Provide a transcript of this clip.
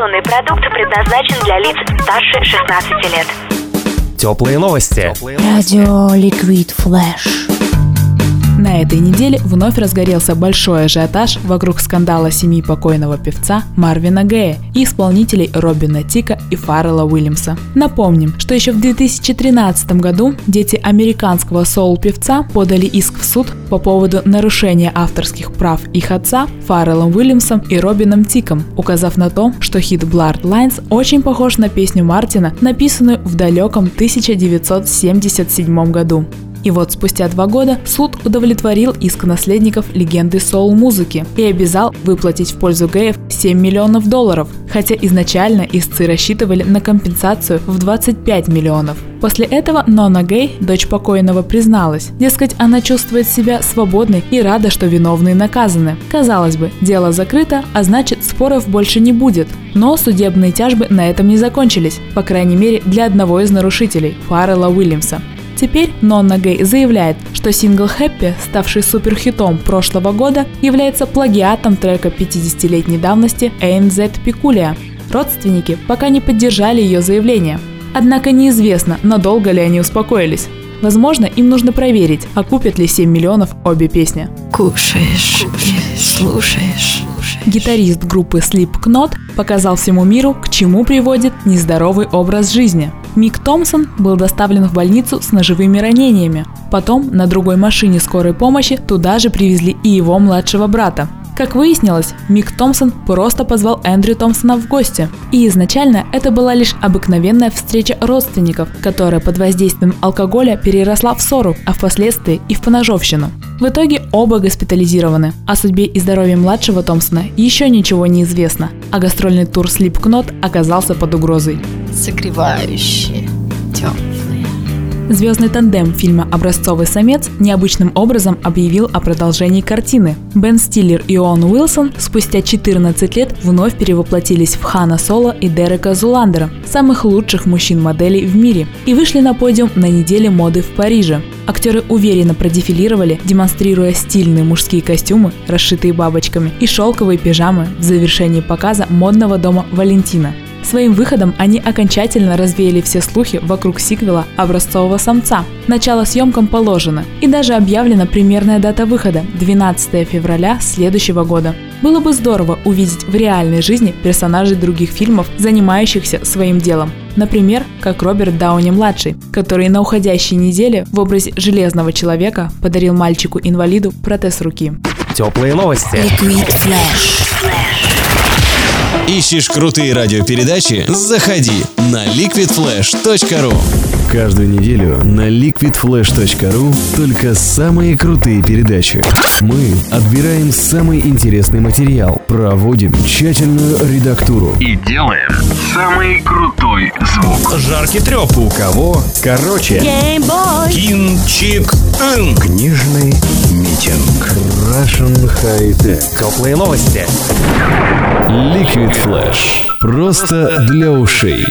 Информационный продукт предназначен для лиц старше 16 лет. Теплые новости. Радио Liquid Flash. На этой неделе вновь разгорелся большой ажиотаж вокруг скандала семьи покойного певца Марвина Гэя и исполнителей Робина Тика и Фаррелла Уильямса. Напомним, что еще в 2013 году дети американского соул-певца подали иск в суд по поводу нарушения авторских прав их отца Фарреллом Уильямсом и Робином Тиком, указав на то, что хит Blurred Lines очень похож на песню Марвина, написанную в далеком 1977 году. И вот спустя два года суд удовлетворил иск наследников легенды соул-музыки и обязал выплатить в пользу геев 7 миллионов долларов, хотя изначально истцы рассчитывали на компенсацию в 25 миллионов. После этого Нона Гей, дочь покойного, призналась. Дескать, она чувствует себя свободной и рада, что виновные наказаны. Казалось бы, дело закрыто, а значит споров больше не будет. Но судебные тяжбы на этом не закончились, по крайней мере для одного из нарушителей – Фаррелла Уильямса. Теперь Нонна Гей заявляет, что сингл «Happy», ставший суперхитом прошлого года, является плагиатом трека 50-летней давности ANZ Peculiar. Родственники пока не поддержали ее заявление. Однако неизвестно, надолго ли они успокоились. Возможно, им нужно проверить, окупят ли 7 миллионов обе песни. Кушаешь, слушаешь. Гитарист группы Slipknot показал всему миру, к чему приводит нездоровый образ жизни. Мик Томпсон был доставлен в больницу с ножевыми ранениями. Потом на другой машине скорой помощи туда же привезли и его младшего брата. Как выяснилось, Мик Томпсон просто позвал Эндрю Томпсона в гости. И изначально это была лишь обыкновенная встреча родственников, которая под воздействием алкоголя переросла в ссору, а впоследствии и в поножовщину. В итоге оба госпитализированы. О судьбе и здоровье младшего Томпсона еще ничего не известно, а гастрольный тур Slipknot оказался под угрозой. Согревающие, теплые. Звездный тандем фильма «Образцовый самец» необычным образом объявил о продолжении картины. Бен Стиллер и Оуэн Уилсон спустя 14 лет вновь перевоплотились в Хана Соло и Дерека Зуландера, самых лучших мужчин-моделей в мире, и вышли на подиум на неделе моды в Париже. Актеры уверенно продефилировали, демонстрируя стильные мужские костюмы, расшитые бабочками, и шелковые пижамы в завершении показа модного дома Валентина. Своим выходом они окончательно развеяли все слухи вокруг сиквела «Образцового самца». Начало съемкам положено, и даже объявлена примерная дата выхода – 12 февраля следующего года. Было бы здорово увидеть в реальной жизни персонажей других фильмов, занимающихся своим делом. Например, как Роберт Дауни-младший, который на уходящей неделе в образе Железного Человека подарил мальчику-инвалиду протез руки. Теплые новости. Ликвид Флэш. Ищешь крутые радиопередачи? Заходи на liquidflash.ru Каждую неделю на liquidflash.ru только самые крутые передачи. Мы отбираем самый интересный материал, проводим тщательную редактуру. и делаем самый крутой звук. Жаркий треп. У кого? Короче. Кинчик Книжный митинг. Russian High Tech. Теплые новости. Liquid Flash. Просто для ушей.